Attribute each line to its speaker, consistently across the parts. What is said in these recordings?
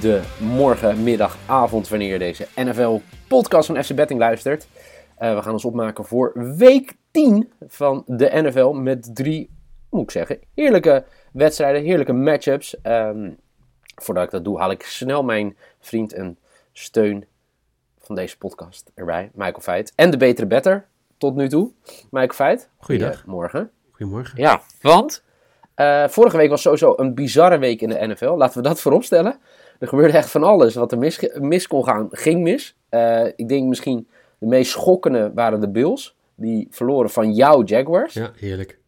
Speaker 1: goedemorgen, middag, avond wanneer je deze NFL-podcast van FC Betting luistert. Uh, we gaan ons opmaken voor week 10 van de NFL met drie, moet ik zeggen, heerlijke wedstrijden, heerlijke matchups. Um, voordat ik dat doe, haal ik snel mijn vriend en steun van deze podcast erbij, Michael Feit. En de betere better tot nu toe, Michael Feit.
Speaker 2: Goeiedag.
Speaker 1: Goedemorgen.
Speaker 2: Goedemorgen.
Speaker 1: Ja, want uh, vorige week was sowieso een bizarre week in de NFL. Laten we dat vooropstellen. Er gebeurde echt van alles. Wat er mis, mis kon gaan, ging mis. Uh, ik denk misschien de meest schokkende waren de Bills. Die verloren van jouw Jaguars.
Speaker 2: Ja, heerlijk.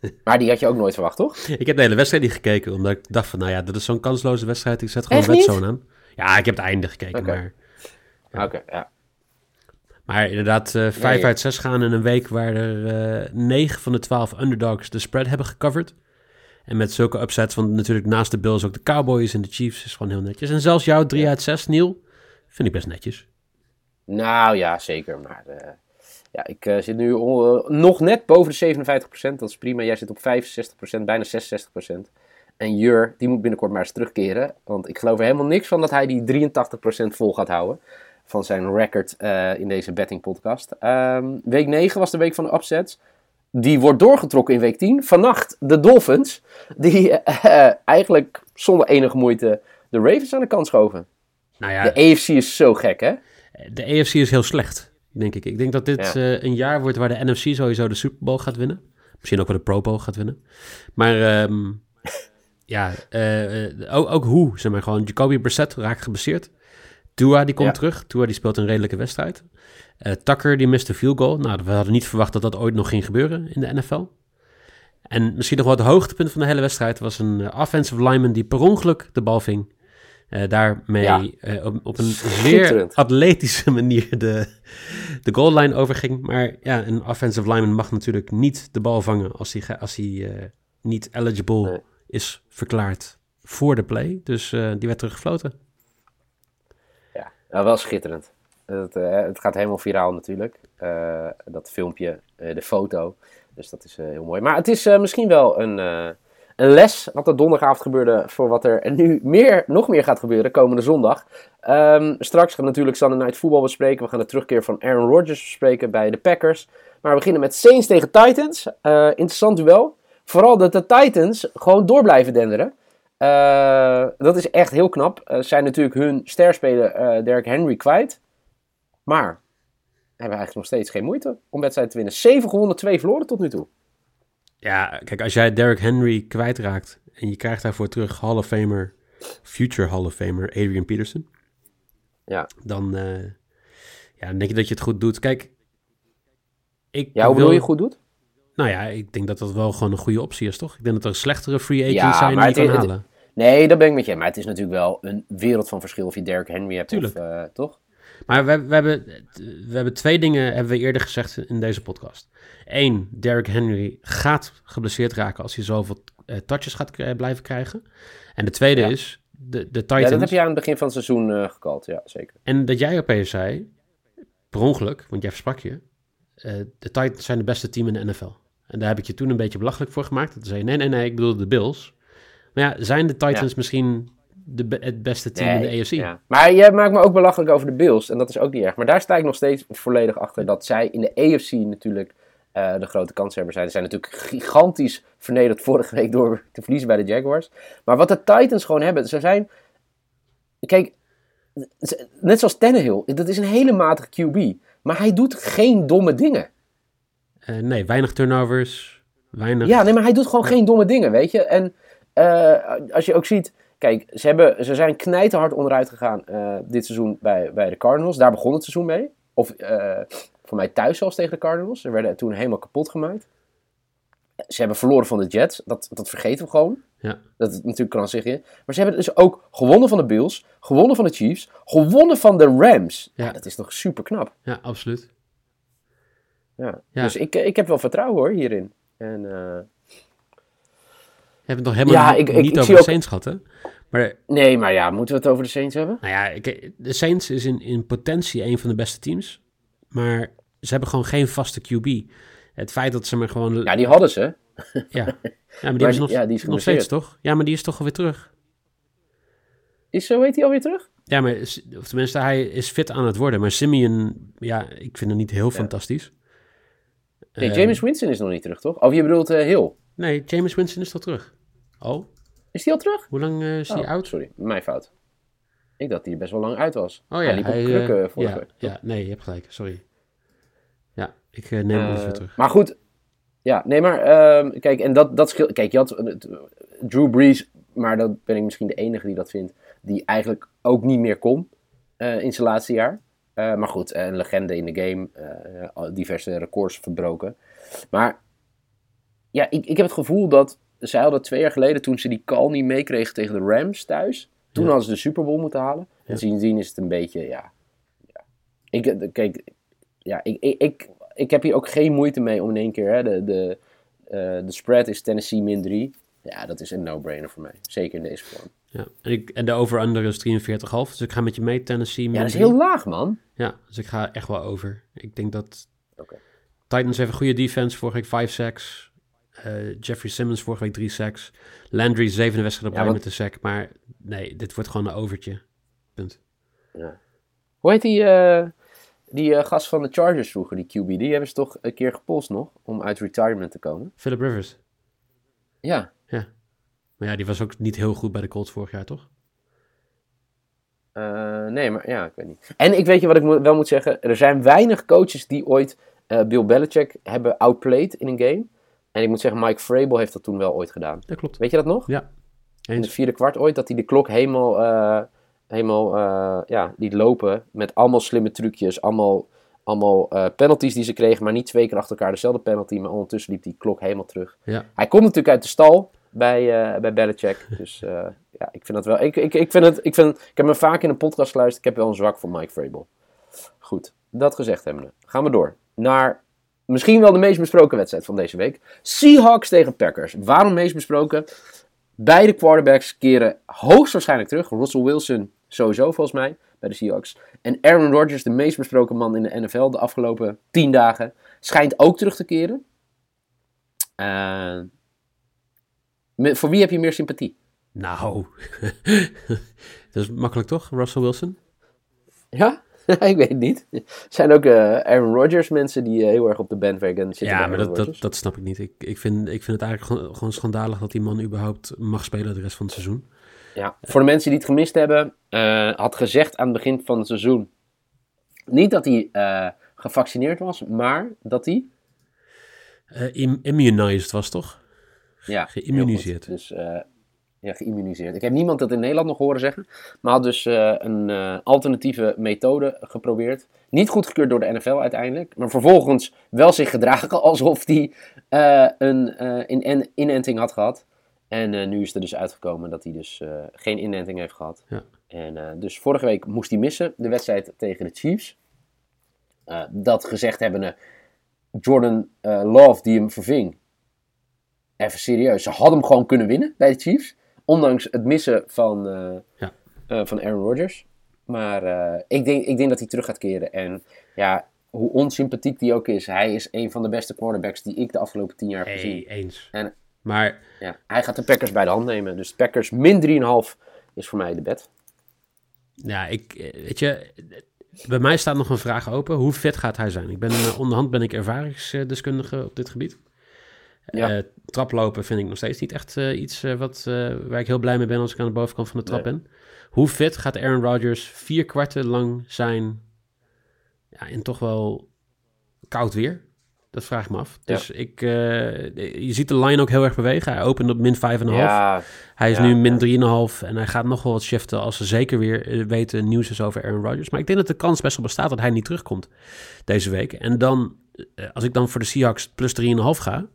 Speaker 1: Maar die had je ook nooit verwacht, toch?
Speaker 2: Ik heb de hele wedstrijd niet gekeken, omdat ik dacht van, nou ja, dat is zo'n kansloze wedstrijd. Ik zet gewoon een wedzone aan. Ja, ik heb het einde gekeken, maar...
Speaker 1: Oké, okay, ja.
Speaker 2: Maar inderdaad, uh, 5
Speaker 1: Nee.
Speaker 2: uit 6 gaan in een week waar er uh, 9 van de 12 underdogs de spread hebben gecoverd. En met zulke upsets, want natuurlijk naast de Bills ook de Cowboys en de Chiefs is gewoon heel netjes. En zelfs jouw 3 uit 6, Neil, vind ik best netjes.
Speaker 1: Nou ja, zeker. Maar uh, ja, ik uh, zit nu uh, nog net boven de 57%. Dat is prima. Jij zit op 65%, bijna 66%. En Jur, die moet binnenkort maar eens terugkeren. Want ik geloof er helemaal niks van dat hij die 83% vol gaat houden. Van zijn record in deze betting podcast. Um, week 9 was de week van de upsets. Die wordt doorgetrokken in week 10. Vannacht de Dolphins. Die uh, eigenlijk zonder enige moeite de Ravens aan de kant schoven.
Speaker 2: Nou ja,
Speaker 1: de AFC is zo gek, hè?
Speaker 2: De AFC is heel slecht, denk ik. Ik denk dat dit ja. uh, een jaar wordt waar de NFC sowieso de Super Bowl gaat winnen. Misschien ook wel de Pro Bowl gaat winnen. Maar um, ja, uh, ook, ook hoe, zeg maar gewoon. Jacoby Brissett raakt geblesseerd. Tua die komt ja. terug. Tua die speelt een redelijke wedstrijd. Uh, Tucker die miste field goal. Nou, we hadden niet verwacht dat dat ooit nog ging gebeuren in de NFL. En misschien nog wel het hoogtepunt van de hele wedstrijd was een uh, offensive lineman die per ongeluk de bal ving. Uh, daarmee ja. op, op, een zeer atletische manier de, de goal line overging. Maar ja, een offensive lineman mag natuurlijk niet de bal vangen als hij, als hij niet eligible nee. is verklaard voor de play. Dus die werd teruggefloten.
Speaker 1: Nou, wel schitterend. Het, uh, het, gaat helemaal viraal natuurlijk. Uh, dat filmpje, uh, de foto. Dus dat is heel mooi. Maar het is misschien wel een, een les wat er donderdagavond gebeurde. Voor wat er nu meer, nog meer gaat gebeuren komende zondag. Um, straks gaan we natuurlijk Sunday Night Football bespreken. We gaan de terugkeer van Aaron Rodgers bespreken bij de Packers. Maar we beginnen met Saints tegen Titans. interessant duel. Vooral dat de Titans gewoon door blijven denderen. Uh, dat is echt heel knap. Uh, zijn natuurlijk hun sterspeler uh, Derek Henry kwijt. Maar hebben eigenlijk nog steeds geen moeite om wedstrijden te winnen. 7 gewonnen, 2 verloren tot nu toe.
Speaker 2: Ja, kijk, als jij Derek Henry kwijtraakt en je krijgt daarvoor terug Hall of Famer, future Hall of Famer Adrian Peterson.
Speaker 1: Ja.
Speaker 2: Dan, ja, dan denk je dat je het goed doet. Kijk, ik
Speaker 1: ja, hoe
Speaker 2: wil...
Speaker 1: je goed doet?
Speaker 2: Nou ja, ik denk dat dat wel gewoon een goede optie is, toch? Ik denk dat er slechtere free agents ja, zijn die je kan
Speaker 1: het,
Speaker 2: halen.
Speaker 1: Nee, dat ben ik met je. Maar het is natuurlijk wel een wereld van verschil of je Derrick Henry hebt
Speaker 2: Tuurlijk.
Speaker 1: of uh, toch?
Speaker 2: Maar we, we, hebben, we hebben twee dingen, hebben we eerder gezegd in deze podcast. Eén, Derrick Henry gaat geblesseerd raken als hij zoveel uh, touches gaat blijven krijgen. En de tweede
Speaker 1: Ja.
Speaker 2: is, de, de Titans...
Speaker 1: Ja, dat heb je aan het begin van het seizoen uh, gekald, ja, zeker.
Speaker 2: En dat jij opeens zei, per ongeluk, want jij versprak je, de Titans zijn de beste team in de NFL. En daar heb ik je toen een beetje belachelijk voor gemaakt. Toen zei je, nee, nee, nee, ik bedoel de Bills. Maar ja, zijn de Titans
Speaker 1: Ja.
Speaker 2: misschien de, het beste team in de AFC?
Speaker 1: Ja. Maar jij maakt me ook belachelijk over de Bills. En dat is ook niet erg. Maar daar sta ik nog steeds volledig achter. Dat zij in de AFC natuurlijk uh, de grote kanshebber zijn. Ze zijn natuurlijk gigantisch vernederd vorige week door te verliezen bij de Jaguars. Maar wat de Titans gewoon hebben. Ze zijn... Kijk, net zoals Tannehill. Dat is een hele matige QB. Maar hij doet geen domme dingen.
Speaker 2: Uh, nee, weinig turnovers. Weinig...
Speaker 1: Ja, nee, maar hij doet gewoon geen domme dingen, weet je. En als je ook ziet... Kijk, ze, hebben, ze zijn knijterhard onderuit gegaan uh, dit seizoen bij, bij de Cardinals. Daar begon het seizoen mee. Of uh, voor mij thuis zelfs tegen de Cardinals. Ze werden toen helemaal kapot gemaakt. Ze hebben verloren van de Jets. Dat, dat vergeten we gewoon.
Speaker 2: Ja.
Speaker 1: Dat is natuurlijk krankzinnig in. Maar ze hebben dus ook gewonnen van de Bills. Gewonnen van de Chiefs. Gewonnen van de Rams.
Speaker 2: Ja.
Speaker 1: Ja, dat is toch super knap.
Speaker 2: Ja, absoluut.
Speaker 1: Ja.
Speaker 2: Ja.
Speaker 1: Dus ik, ik heb wel vertrouwen hoor hierin. En... Uh,
Speaker 2: hebt het nog helemaal
Speaker 1: Ja,
Speaker 2: niet,
Speaker 1: ik- ik-
Speaker 2: niet
Speaker 1: ik
Speaker 2: over de
Speaker 1: ook-
Speaker 2: Saints gehad, hè? Maar
Speaker 1: nee, maar ja, moeten we het over de Saints hebben?
Speaker 2: nou ja, ik- de Saints is in, in potentie een van de beste teams. Maar ze hebben gewoon geen vaste QB. Het feit dat ze maar gewoon...
Speaker 1: Ja, die hadden ze.
Speaker 2: Ja, ja maar die
Speaker 1: Maar
Speaker 2: hebben nog,
Speaker 1: ja, die is
Speaker 2: nog steeds, toch? Ja, maar die is toch alweer terug.
Speaker 1: Is zo, heet hij alweer terug?
Speaker 2: Ja, maar of tenminste, hij is fit aan het worden. Maar Simeon, ja, ik vind hem niet heel fantastisch.
Speaker 1: Nee, James ehm, Winston is nog niet terug, toch? Of je bedoelt uh, Hill?
Speaker 2: Nee, James Winston is toch terug? Oh.
Speaker 1: Is hij al terug?
Speaker 2: Hoe lang uh, is hij
Speaker 1: oh,
Speaker 2: oud?
Speaker 1: Sorry, mijn fout. Ik dacht dat hij best wel lang uit was.
Speaker 2: Oh ja,
Speaker 1: hij liep
Speaker 2: hij,
Speaker 1: op krukken uh,
Speaker 2: vorige ja, ja, nee, je hebt gelijk. Sorry. Ja, ik neem hem dus weer terug.
Speaker 1: Maar goed, ja, nee, maar uh, kijk, en dat, dat scheelt. Kijk, je had Drew Brees, maar dat ben ik misschien de enige die dat vindt, die eigenlijk ook niet meer kon in zijn laatste jaar. Uh, maar goed, een legende in de game, uh, diverse records verbroken. Maar ja, ik, ik heb het gevoel dat zij hadden twee jaar geleden, toen ze die call niet meekregen tegen de Rams thuis, toen hadden ze de Super Bowl moeten halen. Ja. En sindsdien is het een beetje, ja. ja. Ik, kijk, ja, ik, ik, ik, ik, heb hier ook geen moeite mee om in één keer, hè, de, de, uh, de spread is Tennessee min 3. Ja, dat is een no-brainer voor mij. Zeker in deze vorm.
Speaker 2: Ja, en, ik, en de over-under is 43,5. Dus ik ga met je mee, Tennessee.
Speaker 1: Ja, dat is heel laag, man.
Speaker 2: Ja, dus ik ga echt wel over. Ik denk dat... Okay. Titans heeft een goede defense. Vorige week 5 sacks. Uh, Jeffrey Simmons vorige week 3 sacks. Landry zevende wedstrijd ja, met de sack. Maar nee, dit wordt gewoon een overtje. Punt.
Speaker 1: Ja. Hoe heet die, uh, die uh, gast van de Chargers vroeger, die QB? Die hebben ze toch een keer gepost nog, om uit retirement te komen?
Speaker 2: Philip Rivers.
Speaker 1: Ja.
Speaker 2: Ja. Maar ja, die was ook niet heel goed bij de Colts vorig jaar, toch?
Speaker 1: Nee, maar ja, ik weet niet. En ik weet je wat ik wel moet zeggen. Er zijn weinig coaches die ooit Bill Belichick hebben outplayed in een game. En ik moet zeggen, Mike Vrabel heeft dat toen wel ooit gedaan.
Speaker 2: Dat klopt.
Speaker 1: Weet je dat nog?
Speaker 2: Ja.
Speaker 1: Eens. In het vierde kwart ooit, dat hij de klok helemaal, uh, helemaal ja, liet lopen. Met allemaal slimme trucjes, allemaal, allemaal penalties die ze kregen. Maar niet twee keer achter elkaar dezelfde penalty. Maar ondertussen liep die klok helemaal terug.
Speaker 2: Ja.
Speaker 1: Hij komt natuurlijk uit de stal bij, uh, bij Belichick. Dus uh, ja, ik vind dat wel. Ik, ik, ik, vind het, ik, vind, ik heb me vaak in een podcast geluisterd. Ik heb wel een zwak voor Mike Vrabel. Goed, dat gezegd hebben Gaan we door naar misschien wel de meest besproken wedstrijd van deze week. Seahawks tegen Packers. Waarom meest besproken? Beide quarterbacks keren hoogstwaarschijnlijk terug. Russell Wilson sowieso volgens mij bij de Seahawks. En Aaron Rodgers, de meest besproken man in de NFL de afgelopen tien dagen, schijnt ook terug te keren. Uh, voor wie heb je meer sympathie?
Speaker 2: Nou, dat is makkelijk toch, Russell Wilson?
Speaker 1: Ja? ik weet het niet. Er zijn ook uh, Aaron Rodgers mensen die uh, heel erg op de bandwagon zitten.
Speaker 2: Ja, maar dat, dat, dat, snap ik niet. Ik, ik, vind, ik vind het eigenlijk gewoon, schandalig dat die man überhaupt mag spelen de rest van het seizoen.
Speaker 1: Ja, voor de mensen die het gemist hebben, uh, had gezegd aan het begin van het seizoen, niet dat hij gevaccineerd was, maar dat hij...
Speaker 2: immunized was, toch?
Speaker 1: Ja,
Speaker 2: geïmmuniseerd.
Speaker 1: Dus ja, geïmmuniseerd. Ik heb niemand dat in Nederland nog horen zeggen. Maar had dus uh, een uh, alternatieve methode geprobeerd. Niet goedgekeurd door de NFL uiteindelijk. Maar vervolgens wel zich gedragen alsof hij een in inenting had gehad. En nu is er dus uitgekomen dat hij dus geen inenting heeft gehad.
Speaker 2: Ja.
Speaker 1: En dus vorige week moest hij missen de wedstrijd tegen de Chiefs. dat gezegd hebbende, Jordan Love die hem verving even serieus. Ze hadden hem gewoon kunnen winnen bij de Chiefs. Ondanks het missen van, uh,
Speaker 2: ja.
Speaker 1: uh, van Aaron Rodgers. Maar uh, ik, denk, ik denk dat hij terug gaat keren. En ja, hoe onsympathiek die ook is. Hij is een van de beste quarterbacks die ik de afgelopen tien jaar heb
Speaker 2: hey,
Speaker 1: gezien.
Speaker 2: eens.
Speaker 1: En,
Speaker 2: maar...
Speaker 1: Ja, hij gaat de Packers bij de hand nemen. Dus Packers min 3,5 is voor mij de bet.
Speaker 2: Ja, ik, weet je, bij mij staat nog een vraag open. Hoe vet gaat hij zijn? Ik ben, onderhand ben ik ervaringsdeskundige op dit gebied.
Speaker 1: Ja.
Speaker 2: Uh, traplopen vind ik nog steeds niet echt uh, iets uh, wat, waar ik heel blij mee ben als ik aan de bovenkant van de trap
Speaker 1: nee.
Speaker 2: ben. Hoe fit gaat Aaron Rodgers vier kwarten lang zijn ja, in toch wel koud weer? Dat vraag ik me af.
Speaker 1: Ja.
Speaker 2: Dus ik, je ziet de line ook heel erg bewegen. Hij opent op min 5,5.
Speaker 1: Ja.
Speaker 2: Hij is
Speaker 1: Ja,
Speaker 2: nu min 3,5 en hij gaat nog wel wat shiften als ze zeker weer weten nieuws is over Aaron Rodgers. Maar ik denk dat de kans best wel bestaat dat hij niet terugkomt deze week. En dan, als ik dan voor de Seahawks plus 3,5 ga,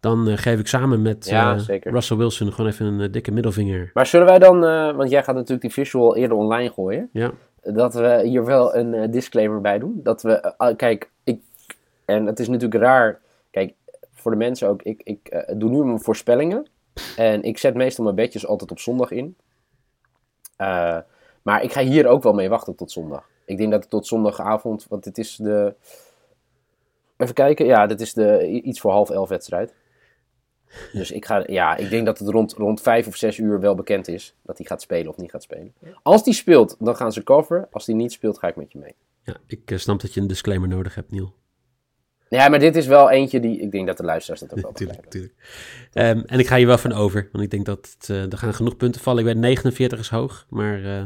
Speaker 2: dan uh, geef ik samen met
Speaker 1: Ja, zeker.
Speaker 2: Russell Wilson gewoon even een uh, dikke middelvinger.
Speaker 1: Maar zullen wij dan, want jij gaat natuurlijk die visual eerder online gooien,
Speaker 2: Ja,
Speaker 1: dat we hier wel een disclaimer bij doen. Dat we, kijk, ik, en het is natuurlijk raar, kijk, voor de mensen ook, ik, ik doe nu mijn voorspellingen. En ik zet meestal mijn bedjes altijd op zondag in. maar ik ga hier ook wel mee wachten tot zondag. Ik denk dat het tot zondagavond, want het is de... Even kijken, ja, dit is de iets voor half elf wedstrijd. Dus ik, ga, ja, ik denk dat het rond, rond vijf of zes uur wel bekend is dat hij gaat spelen of niet gaat spelen. Als die speelt, dan gaan ze cover. Als die niet speelt, ga ik met je mee.
Speaker 2: Ja, ik uh, snap dat je een disclaimer nodig hebt, Niel.
Speaker 1: Ja, maar dit is wel eentje die ik denk dat de luisteraars dat ook wel
Speaker 2: tuurlijk, tuurlijk. Um, en ik ga hier wel van over, want ik denk dat het, uh, er gaan genoeg punten vallen. Ik weet 49 is hoog, maar uh,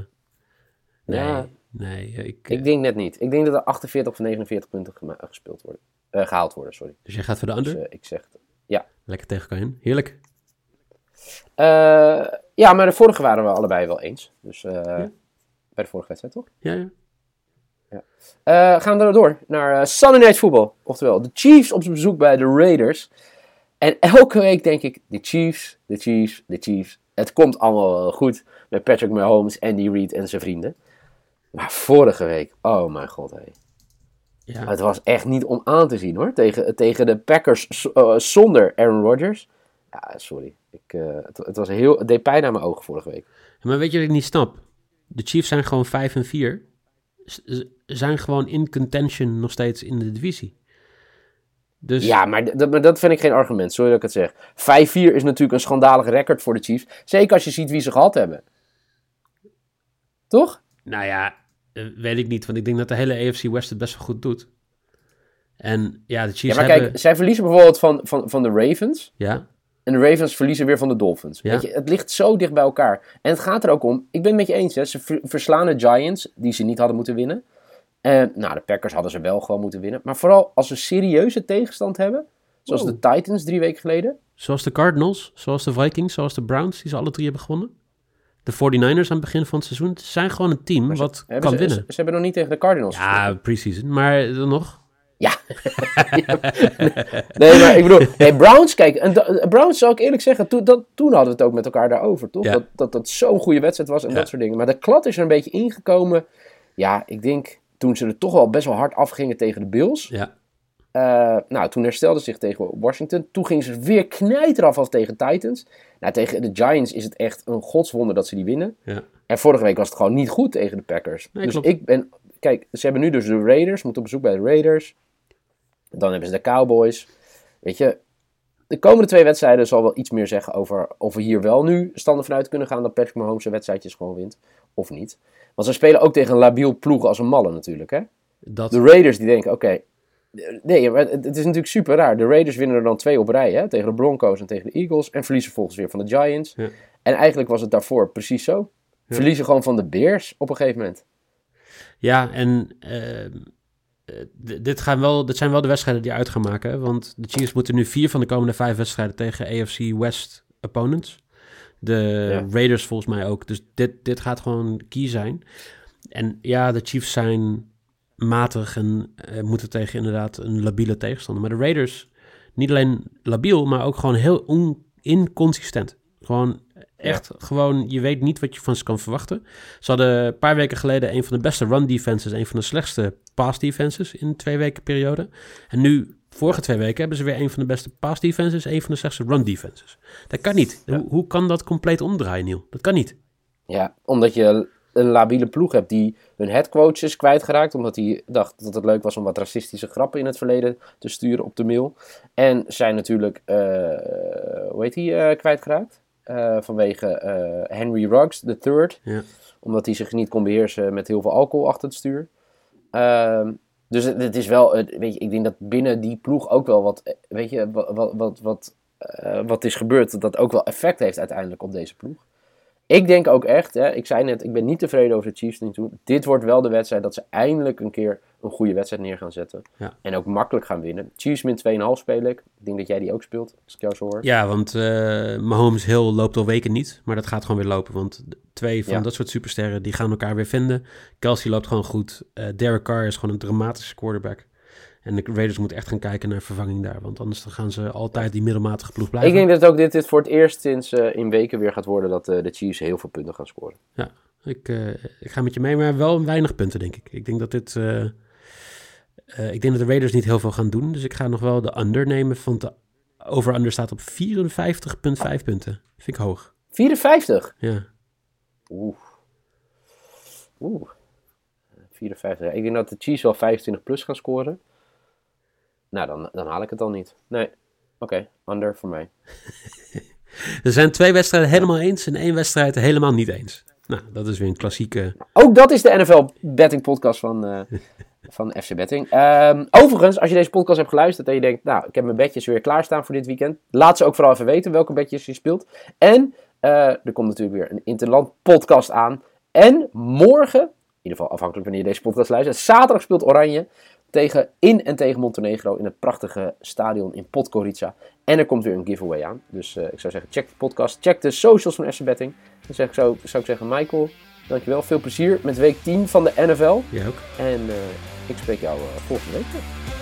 Speaker 2: nee, ja, nee. Ik,
Speaker 1: ik denk net niet. Ik denk dat er 48 of 49 punten gespeeld worden, gehaald worden, sorry.
Speaker 2: Dus jij gaat voor de under?
Speaker 1: Dus, ik zeg.
Speaker 2: Lekker tegen elkaar in, heerlijk.
Speaker 1: ja, maar de vorige waren we allebei wel eens. Dus ja. bij de vorige wedstrijd, toch?
Speaker 2: Ja, ja.
Speaker 1: Ja. Uh, gaan we door naar Sunday Night Football. Oftewel, de Chiefs op bezoek bij de Raiders. En elke week denk ik, de Chiefs, de Chiefs, de Chiefs. Het komt allemaal wel goed met Patrick Mahomes, Andy Reid en zijn vrienden. Maar vorige week, oh mijn god, hé. Ja. Het was echt niet om aan te zien hoor. Tegen, tegen de Packers uh, zonder Aaron Rodgers. Ja, sorry. Ik, het, het, was heel, het deed pijn aan mijn ogen vorige week.
Speaker 2: Maar weet je wat ik niet snap? De Chiefs zijn gewoon 5 en 4 zijn gewoon in contention nog steeds in de divisie.
Speaker 1: Dus... Ja, maar, maar dat vind ik geen argument. Sorry dat ik het zeg. 5-4 is natuurlijk een schandalig record voor de Chiefs. Zeker als je ziet wie ze gehad hebben. Toch?
Speaker 2: Nou ja, eh, weet ik niet. Want ik denk dat de hele AFC West het best wel goed doet. En ja, de Chiefs
Speaker 1: ja, maar
Speaker 2: hebben...
Speaker 1: kijk, zij verliezen bijvoorbeeld van, van, van de Ravens.
Speaker 2: Ja.
Speaker 1: En de Ravens verliezen weer van de Dolphins. Ja. Weet je, het ligt zo dicht bij elkaar. En het gaat er ook om, ik ben het met je eens, hè, ze verslaan de Giants, die ze niet hadden moeten winnen. En nou, de Packers hadden ze wel gewoon moeten winnen. Maar vooral als ze serieuze tegenstand hebben, zoals de Titans drie weken geleden.
Speaker 2: Zoals de Cardinals, zoals de Vikings, zoals de Browns, die ze alle drie hebben gewonnen. De 49ers aan het begin van het seizoen. Ze zijn gewoon een team wat kan
Speaker 1: ze,
Speaker 2: winnen.
Speaker 1: Ze, ze, hebben nog niet tegen de Cardinals
Speaker 2: Ja, preseason. Maar dan nog.
Speaker 1: Ja. nee, maar ik bedoel, nee, Browns, kijk, en Browns zou ik eerlijk zeggen, toen, dat, toen hadden we het ook met elkaar daarover, toch? Dat, dat dat zo'n goede wedstrijd was en dat soort dingen. Maar de klad is er een beetje ingekomen. Ja, ik denk toen ze er toch wel best wel hard afgingen tegen de Bills.
Speaker 2: Ja.
Speaker 1: Uh, nou, toen herstelde zich tegen Washington. Toen gingen ze weer knijter af als tegen Titans. Nou, tegen de Giants is het echt een godswonder dat ze die winnen.
Speaker 2: Ja.
Speaker 1: En vorige week was het gewoon niet goed tegen de Packers.
Speaker 2: Nee,
Speaker 1: dus
Speaker 2: klopt.
Speaker 1: ik ben... Kijk, ze hebben nu dus de Raiders. Moeten op bezoek bij de Raiders. Dan hebben ze de Cowboys. Weet je, de komende twee wedstrijden zal wel iets meer zeggen over of we hier wel nu standen vanuit kunnen gaan dat Patrick Mahomes zijn wedstrijdjes gewoon wint. Of niet. Want ze spelen ook tegen een labiel ploeg als een malle natuurlijk. Hè?
Speaker 2: Dat...
Speaker 1: De Raiders die denken, oké. Nee, maar het, is natuurlijk super raar. De Raiders winnen er dan twee op rij. Hè? Tegen de Broncos en tegen de Eagles. En verliezen volgens weer van de Giants.
Speaker 2: Ja.
Speaker 1: En eigenlijk was het daarvoor precies zo.
Speaker 2: Ja.
Speaker 1: Verliezen gewoon van de Bears op een gegeven moment.
Speaker 2: Ja, en uh, d- dit, gaan wel, dit zijn wel de wedstrijden die uit gaan maken. hè? Want de Chiefs moeten nu vier van de komende vijf wedstrijden tegen AFC West opponents. De
Speaker 1: Ja.
Speaker 2: Raiders volgens mij ook. Dus dit, dit gaat gewoon key zijn. En ja, de Chiefs zijn matig en eh, moeten tegen inderdaad een labiele tegenstander. Maar de Raiders, niet alleen labiel, maar ook gewoon heel on- inconsistent. Gewoon echt, gewoon, je weet niet wat je van ze kan verwachten. Ze hadden een paar weken geleden een van de beste run defenses, een van de slechtste pass defenses in een twee weken periode. En nu, vorige twee weken, hebben ze weer een van de beste pass defenses, een van de slechtste run defenses. Dat kan niet.
Speaker 1: Ja.
Speaker 2: Hoe, hoe kan dat compleet omdraaien, Niel? Dat kan niet.
Speaker 1: Ja, omdat je een labiele ploeg hebt die hun headcoach is kwijtgeraakt. Omdat hij dacht dat het leuk was om wat racistische grappen in het verleden te sturen op de mail. En zijn natuurlijk, eh, hoe heet hij, eh, kwijtgeraakt? Eh, vanwege Henry Ruggs, third.
Speaker 2: Ja.
Speaker 1: Omdat hij zich niet kon beheersen met heel veel alcohol achter het stuur. Ehm, dus het, het is wel, weet je, ik denk dat binnen die ploeg ook wel wat, weet je, wat, wat, wat, wat, wat is gebeurd, dat ook wel effect heeft uiteindelijk op deze ploeg. Ik denk ook echt, hè, ik zei net, ik ben niet tevreden over de Chiefs nu toe. Dit wordt wel de wedstrijd dat ze eindelijk een keer een goede wedstrijd neer gaan zetten.
Speaker 2: Ja.
Speaker 1: En ook makkelijk gaan winnen. Chiefs min 2,5 speel ik. Ik denk dat jij die ook speelt, als ik jou zo hoor.
Speaker 2: Ja, want eh, Mahomes Hill loopt al weken niet, maar dat gaat gewoon weer lopen. Want twee van
Speaker 1: Ja.
Speaker 2: dat soort supersterren, die gaan elkaar weer vinden. Kelsey loopt gewoon goed. Eh Derek Carr is gewoon een dramatische quarterback. En de Raiders moeten echt gaan kijken naar vervanging daar. Want anders dan gaan ze altijd die middelmatige ploeg blijven.
Speaker 1: Ik denk dat ook dit, dit voor het eerst sinds eh, in weken weer gaat worden dat eh, de Chiefs heel veel punten gaan scoren.
Speaker 2: Ik, eh, ik ga met je mee, maar wel weinig punten, denk ik. Ik denk dat dit... ik denk dat de Raiders niet heel veel gaan doen. Dus ik ga nog wel de under nemen. Want de over-under staat op 54,5 punten. Vind ik hoog.
Speaker 1: 54?
Speaker 2: Ja.
Speaker 1: Oeh. Oeh. 54. Ja, Ik denk dat de Chiefs wel 25 plus gaan scoren. Nou, dan, dan haal ik het al niet. Nee. Oké, under voor mij.
Speaker 2: er zijn twee wedstrijden helemaal eens en één wedstrijd helemaal niet eens. Nou, dat is weer een klassieke...
Speaker 1: Ook dat is de NFL betting podcast van, uh, van FC Betting. Um, overigens, als je deze podcast hebt geluisterd en je denkt... Nou, ik heb mijn bedjes weer klaarstaan voor dit weekend. Laat ze ook vooral even weten welke bedjes je speelt. En uh, er komt natuurlijk weer een Interland podcast aan. En morgen, in ieder geval afhankelijk wanneer je deze podcast luistert... Zaterdag speelt Oranje tegen, in en tegen Montenegro in het prachtige stadion in Podgorica. En er komt weer een giveaway aan. Dus uh, ik zou zeggen, check de podcast, check de socials van FC Betting. Dan zeg ik zo, zou ik zeggen, Michael, dankjewel. Veel plezier met week 10 van de NFL.
Speaker 2: Jij ook.
Speaker 1: En uh, ik spreek jou uh, volgende week weer.